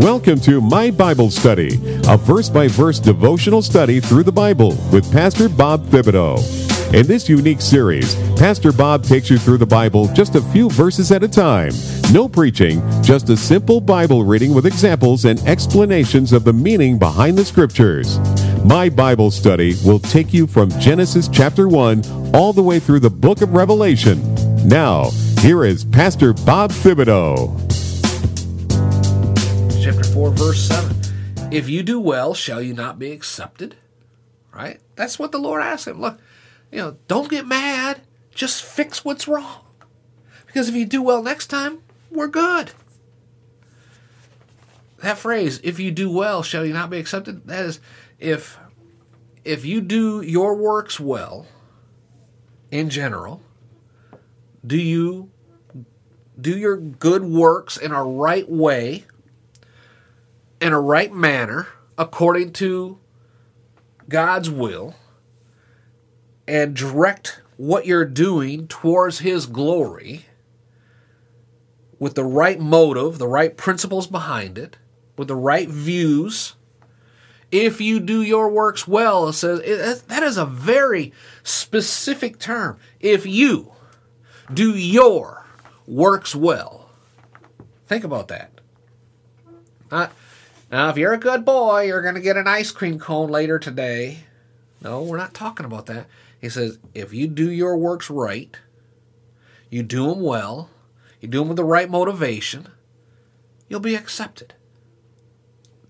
Welcome to My Bible Study, a verse by verse devotional study through the Bible with Pastor Bob Thibodeau. In this unique series, Pastor Bob takes you through the Bible just a few verses at a time. No preaching, just a simple Bible reading with examples and explanations of the meaning behind the scriptures. My Bible Study will take you from Genesis chapter 1 all the way through the book of Revelation. Now, here is Pastor Bob Thibodeau. Chapter 4 verse 7 if you do well shall you not be accepted? Right? That's what the lord asked him. Look you know don't get mad. Just fix what's wrong. Because if you do well next time we're good. That phrase if you do well shall you not be accepted? That is if if you do your works well in general do you do your good works in a right way in a right manner according to God's will and direct what you're doing towards His glory with the right motive, the right principles behind it, with the right views. If you do your works well, it says it, that is a very specific term. If you do your works well, think about that. Not, now, if you're a good boy, you're going to get an ice cream cone later today. No, we're not talking about that. He says, if you do your works right, you do them well, you do them with the right motivation, you'll be accepted.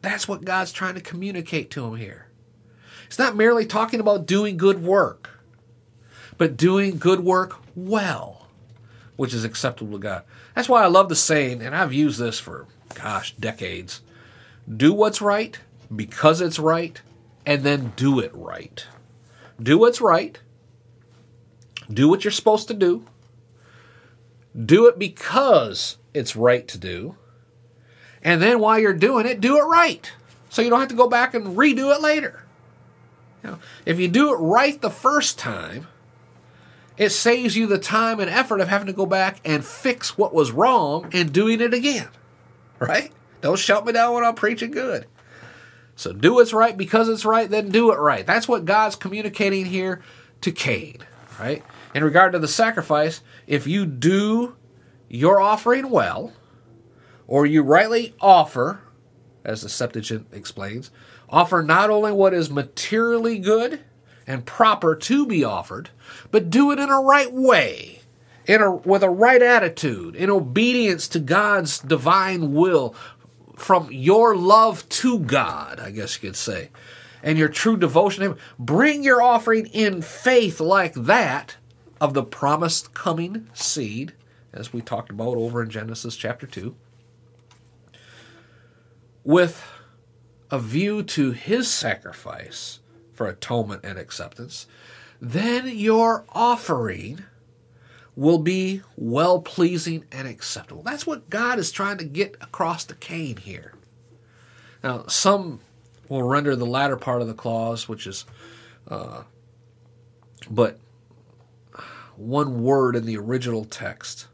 That's what God's trying to communicate to him here. It's not merely talking about doing good work, but doing good work well, which is acceptable to God. That's why I love the saying, and I've used this for, gosh, decades do what's right because it's right, and then do it right. Do what's right. Do what you're supposed to do. Do it because it's right to do. And then while you're doing it, do it right. So you don't have to go back and redo it later. You know, if you do it right the first time, it saves you the time and effort of having to go back and fix what was wrong and doing it again. Right? Don't shut me down when I'm preaching good. So do what's right because it's right, then do it right. That's what God's communicating here to Cain, right? In regard to the sacrifice, if you do your offering well, or you rightly offer, as the Septuagint explains, offer not only what is materially good and proper to be offered, but do it in a right way, in a, with a right attitude, in obedience to God's divine will, from your love to God, I guess you could say, and your true devotion to Him. Bring your offering in faith like that of the promised coming seed, as we talked about over in Genesis chapter 2, with a view to His sacrifice for atonement and acceptance. Then your offering will be well pleasing and acceptable. That's what God is trying to get across to Cain here. Now, some will render the latter part of the clause, which is, uh, but one word in the original text.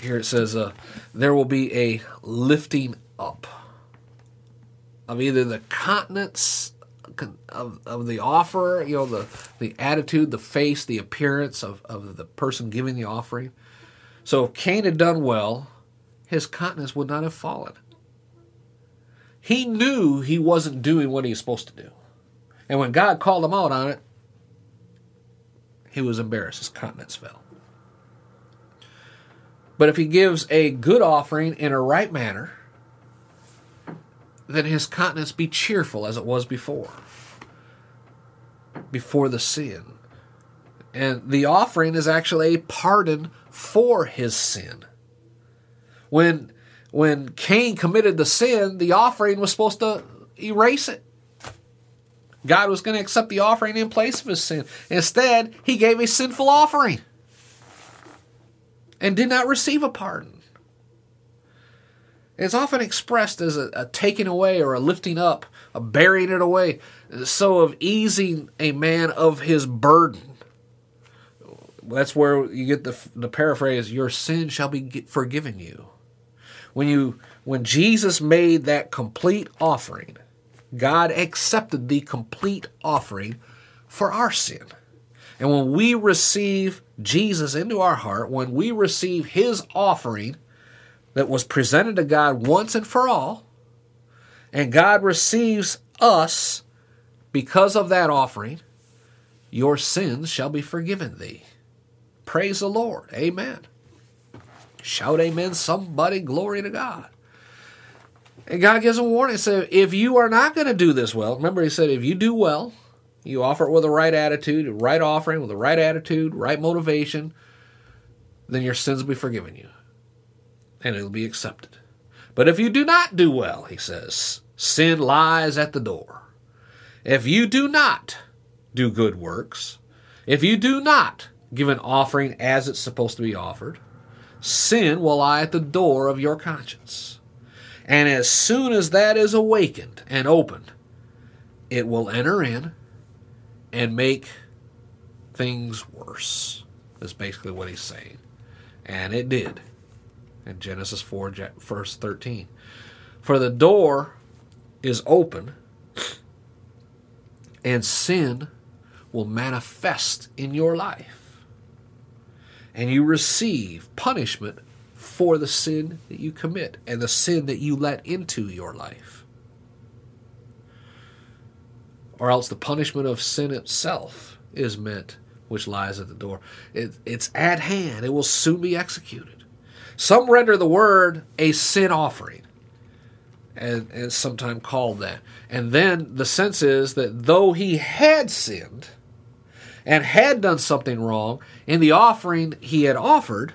Here it says, uh, there will be a lifting up of either the countenance of, of the offer, you know, the, the attitude, the face, the appearance of, of the person giving the offering. So if Cain had done well, his countenance would not have fallen. He knew he wasn't doing what he was supposed to do. And when God called him out on it, he was embarrassed. His countenance fell. But if he gives a good offering in a right manner, then his countenance be cheerful as it was before, before the sin. And the offering is actually a pardon for his sin. When when Cain committed the sin, the offering was supposed to erase it. God was going to accept the offering in place of his sin. Instead, he gave a sinful offering and did not receive a pardon. It's often expressed as a, a, taking away or a lifting up, a bearing it away, so of easing a man of his burden. That's where you get the, the paraphrase, your sin shall be forgiven you. When you when Jesus made that complete offering, God accepted the complete offering for our sin. And when we receive Jesus into our heart, when we receive His offering that was presented to God once and for all, and God receives us because of that offering, your sins shall be forgiven thee. Praise the Lord. Amen. Shout amen, somebody. Glory to God. And God gives a warning. He said, if you are not going to do this well, remember, He said, if you do well, you offer it with the right attitude, right offering, with the right attitude, right motivation, then your sins will be forgiven you. And it'll be accepted. But if you do not do well, he says, sin lies at the door. If you do not do good works, if you do not give an offering as it's supposed to be offered, sin will lie at the door of your conscience. And as soon as that is awakened and opened, it will enter in and make things worse. Is basically what he's saying. And it did. In Genesis 4, verse 13. For the door is open, and sin will manifest in your life. And you receive punishment for the sin that you commit and the sin that you let into your life or else the punishment of sin itself is meant, which lies at the door. It, it's at hand, it will soon be executed. Some render the word a sin offering, and, and sometimes called that. And then the sense is that though he had sinned and had done something wrong in the offering he had offered,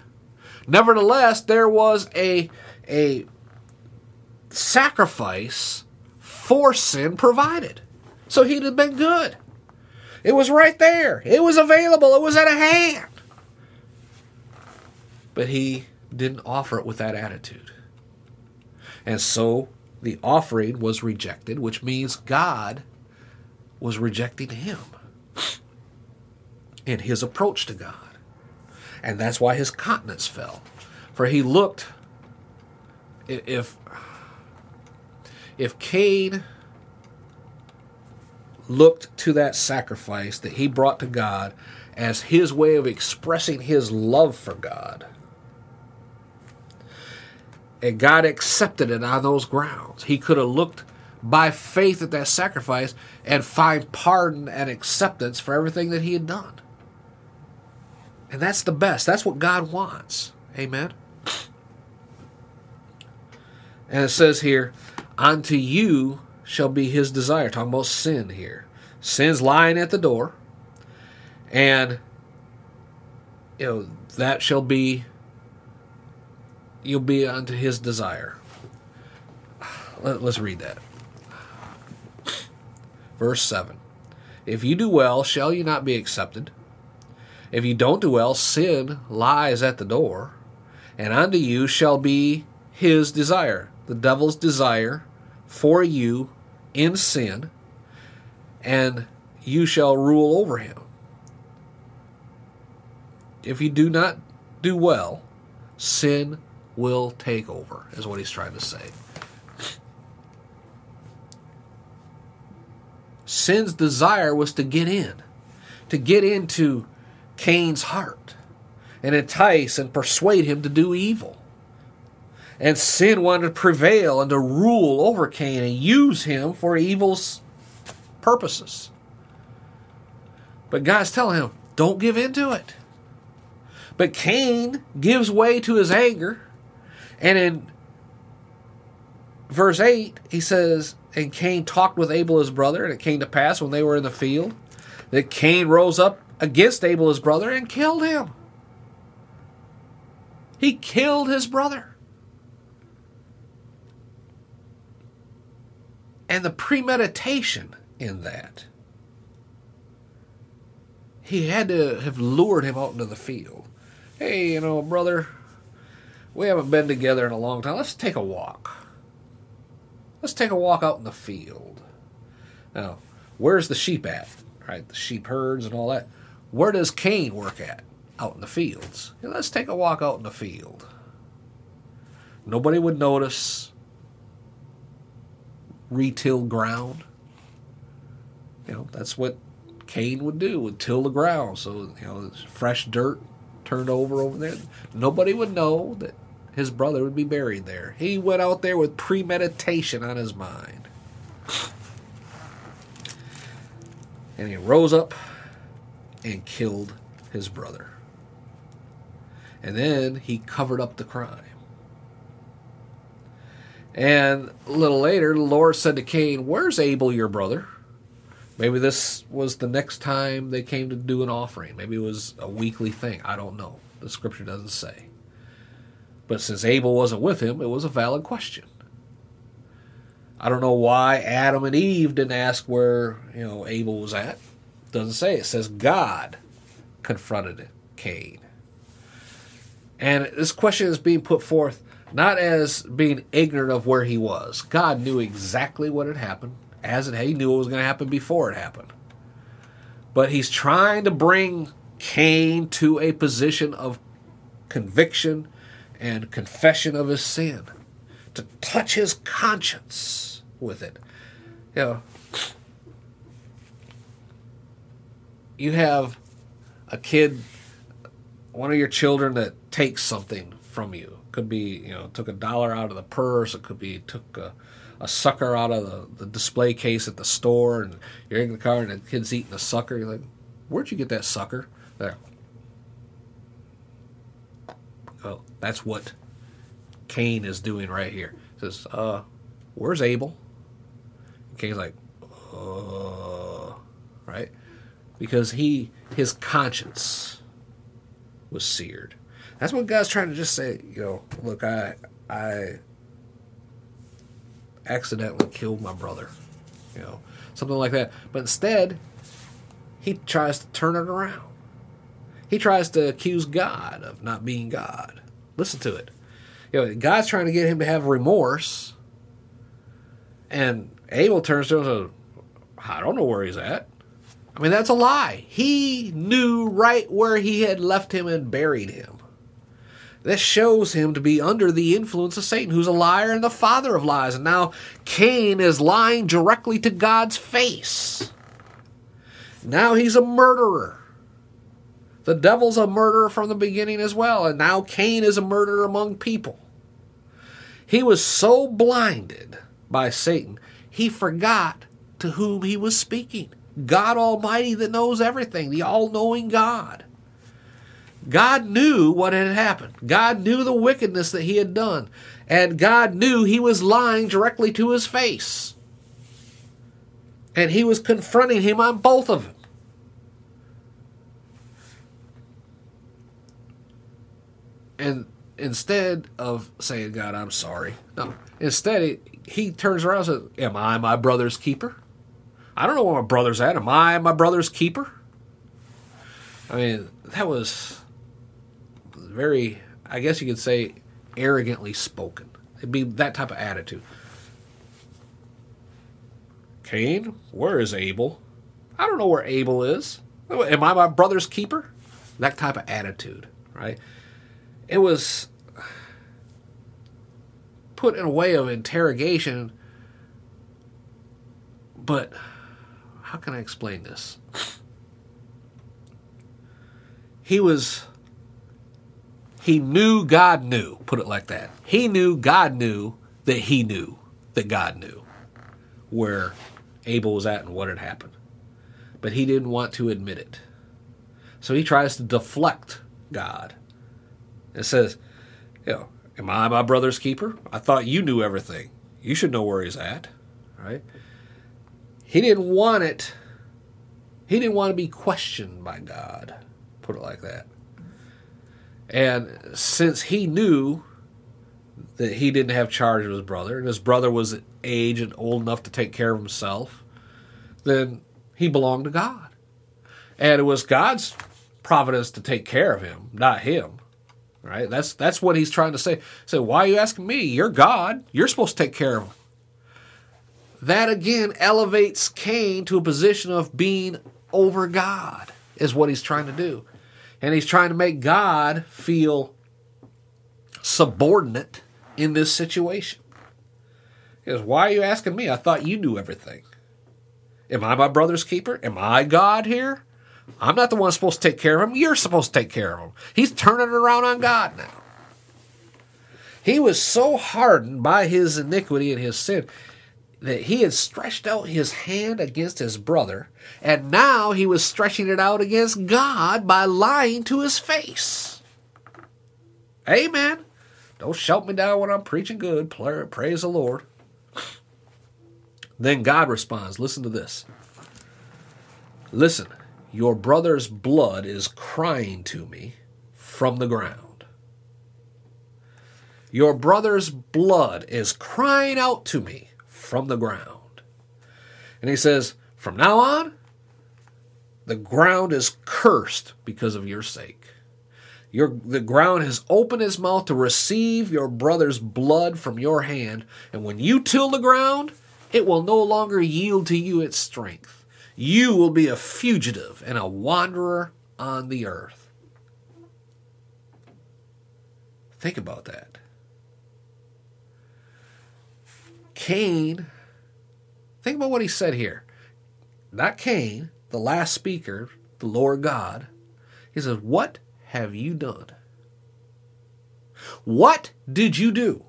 nevertheless there was a, a sacrifice for sin provided. So he'd have been good. It was right there. It was available. It was at a hand. But he didn't offer it with that attitude. And so the offering was rejected, which means God was rejecting him in his approach to God. And that's why his countenance fell. For he looked if if Cain looked to that sacrifice that he brought to God as his way of expressing his love for God. And God accepted it on those grounds. He could have looked by faith at that sacrifice and find pardon and acceptance for everything that he had done. And that's the best. That's what God wants. Amen. And it says here, Unto you shall be his desire. Talking about sin here. Sin's lying at the door. And you know, that shall be you'll be unto his desire. Let, us read that. Verse 7. If you do well, shall you not be accepted? If you don't do well, sin lies at the door, and unto you shall be his desire, the devil's desire for you in sin, and you shall rule over him. If you do not do well, sin will take over, is what he's trying to say. Sin's desire was to get in, to get into Cain's heart and entice and persuade him to do evil. And sin wanted to prevail and to rule over Cain and use him for evil's purposes. But God's telling him, don't give in to it. But Cain gives way to his anger. And in verse 8, he says, And Cain talked with Abel his brother, and it came to pass when they were in the field that Cain rose up against Abel his brother and killed him. He killed his brother. and the premeditation in that. He had to have lured him out into the field. Hey, you know, brother, we haven't been together in a long time. Let's take a walk. Let's take a walk out in the field. Now, where's the sheep at? Right, the sheep herds and all that. Where does Cain work at? Out in the fields. let's take a walk out in the field. Nobody would notice retill ground. You know, that's what Cain would do, would till the ground. So, you know, fresh dirt turned over over there. Nobody would know that his brother would be buried there. He went out there with premeditation on his mind. And he rose up and killed his brother. And then he covered up the crime. And a little later, the Lord said to Cain, Where's Abel, your brother? Maybe this was the next time they came to do an offering. Maybe it was a weekly thing. I don't know. The scripture doesn't say. But since Abel wasn't with him, it was a valid question. I don't know why Adam and Eve didn't ask where, you know, Abel was at. Doesn't say. It says God confronted Cain. And this question is being put forth not as being ignorant of where he was. God knew exactly what had happened, as it he knew what was going to happen before it happened. But he's trying to bring Cain to a position of conviction and confession of his sin, to touch his conscience with it. You know, you have a kid, one of your children that takes something from you. Could be, you know, took a dollar out of the purse. It could be took a, a sucker out of the, the display case at the store, and you're in the car and the kid's eating the sucker. You're like, "Where'd you get that sucker?" There. Well, that's what Cain is doing right here. He says, "Uh, where's Abel?" And Cain's like, "Uh," right? Because he his conscience was seared. That's what God's trying to just say. You know, look, I I accidentally killed my brother. You know, something like that. But instead, he tries to turn it around. He tries to accuse God of not being God. Listen to it. You know, God's trying to get him to have remorse, and Abel turns to him and says, "I don't know where he's at." I mean, that's a lie. He knew right where he had left him and buried him. This shows him to be under the influence of Satan, who's a liar and the father of lies. And now Cain is lying directly to God's face. Now he's a murderer. The devil's a murderer from the beginning as well, and now Cain is a murderer among people. He was so blinded by Satan, he forgot to whom he was speaking. God Almighty that knows everything, the all knowing God. God knew what had happened. God knew the wickedness that he had done. And God knew he was lying directly to his face. And he was confronting him on both of them. And instead of saying, God, I'm sorry, no, instead he, he turns around and says, Am I my brother's keeper? I don't know where my brother's at. Am I my brother's keeper? I mean, that was very, I guess you could say, arrogantly spoken. It'd be that type of attitude. Cain, where is Abel? I don't know where Abel is. Am I my brother's keeper? That type of attitude, right? It was put in a way of interrogation, but how can I explain this? He was he knew God knew, put it like that. He knew God knew that he knew that God knew where Abel was at and what had happened. But he didn't want to admit it. So he tries to deflect God. It says, you know, am I my brother's keeper? I thought you knew everything. You should know where he's at, right? He didn't want it. He didn't want to be questioned by God, put it like that. And since he knew that he didn't have charge of his brother, and his brother was age and old enough to take care of himself, then he belonged to God. And it was God's providence to take care of him, not him. Right? That's that's what he's trying to say. Say, why are you asking me? You're God. You're supposed to take care of him. That again elevates Cain to a position of being over God, is what he's trying to do and he's trying to make God feel subordinate in this situation. Goes, Why are you asking me? I thought you knew everything. Am I my brother's keeper? Am I God here? I'm not the one supposed to take care of him. You're supposed to take care of him. He's turning it around on God now. He was so hardened by his iniquity and his sin that he had stretched out his hand against his brother, and now he was stretching it out against God by lying to his face. Amen. Don't shout me down when I'm preaching good. Praise the Lord. Then God responds Listen to this. Listen, your brother's blood is crying to me from the ground. Your brother's blood is crying out to me from the ground. And he says, From now on, the ground is cursed because of your sake. Your, the ground has opened its mouth to receive your brother's blood from your hand. And when you till the ground, it will no longer yield to you its strength. You will be a fugitive and a wanderer on the earth. Think about that. Cain, think about what he said here. Not Cain, the last speaker, the Lord God. He says, What have you done? What did you do?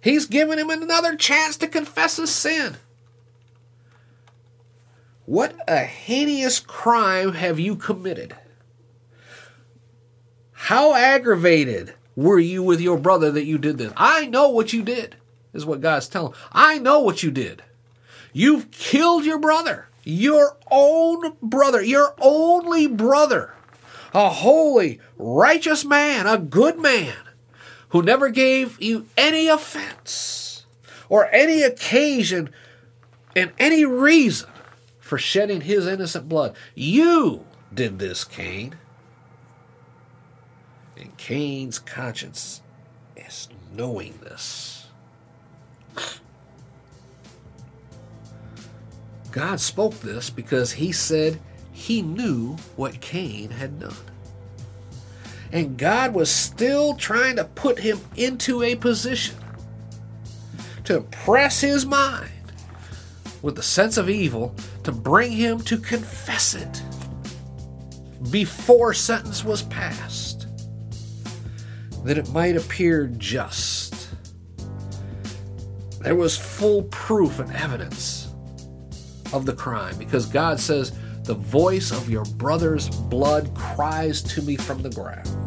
He's giving him another chance to confess his sin. What a heinous crime have you committed? How aggravated were you with your brother that you did this? I know what you did is what God's telling. I know what you did. You've killed your brother, your own brother, your only brother, a holy, righteous man, a good man who never gave you any offense or any occasion and any reason for shedding his innocent blood. You did this, Cain. And Cain's conscience is knowing this. God spoke this because he said he knew what Cain had done. And God was still trying to put him into a position to impress his mind with the sense of evil to bring him to confess it before sentence was passed, that it might appear just. There was full proof and evidence of the crime because God says, The voice of your brother's blood cries to me from the ground.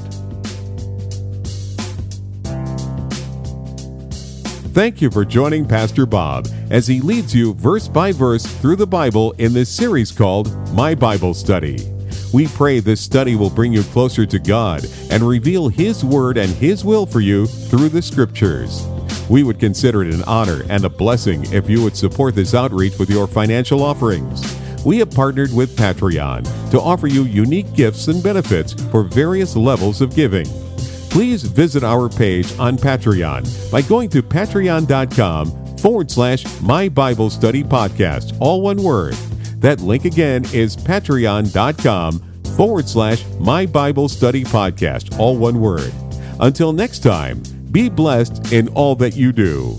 Thank you for joining Pastor Bob as he leads you verse by verse through the Bible in this series called My Bible Study. We pray this study will bring you closer to God and reveal His Word and His will for you through the Scriptures. We would consider it an honor and a blessing if you would support this outreach with your financial offerings. We have partnered with Patreon to offer you unique gifts and benefits for various levels of giving. Please visit our page on Patreon by going to patreon.com forward slash My Bible Study Podcast, all one word. That link again is patreon.com forward slash My Bible Study Podcast, all one word. Until next time, be blessed in all that you do.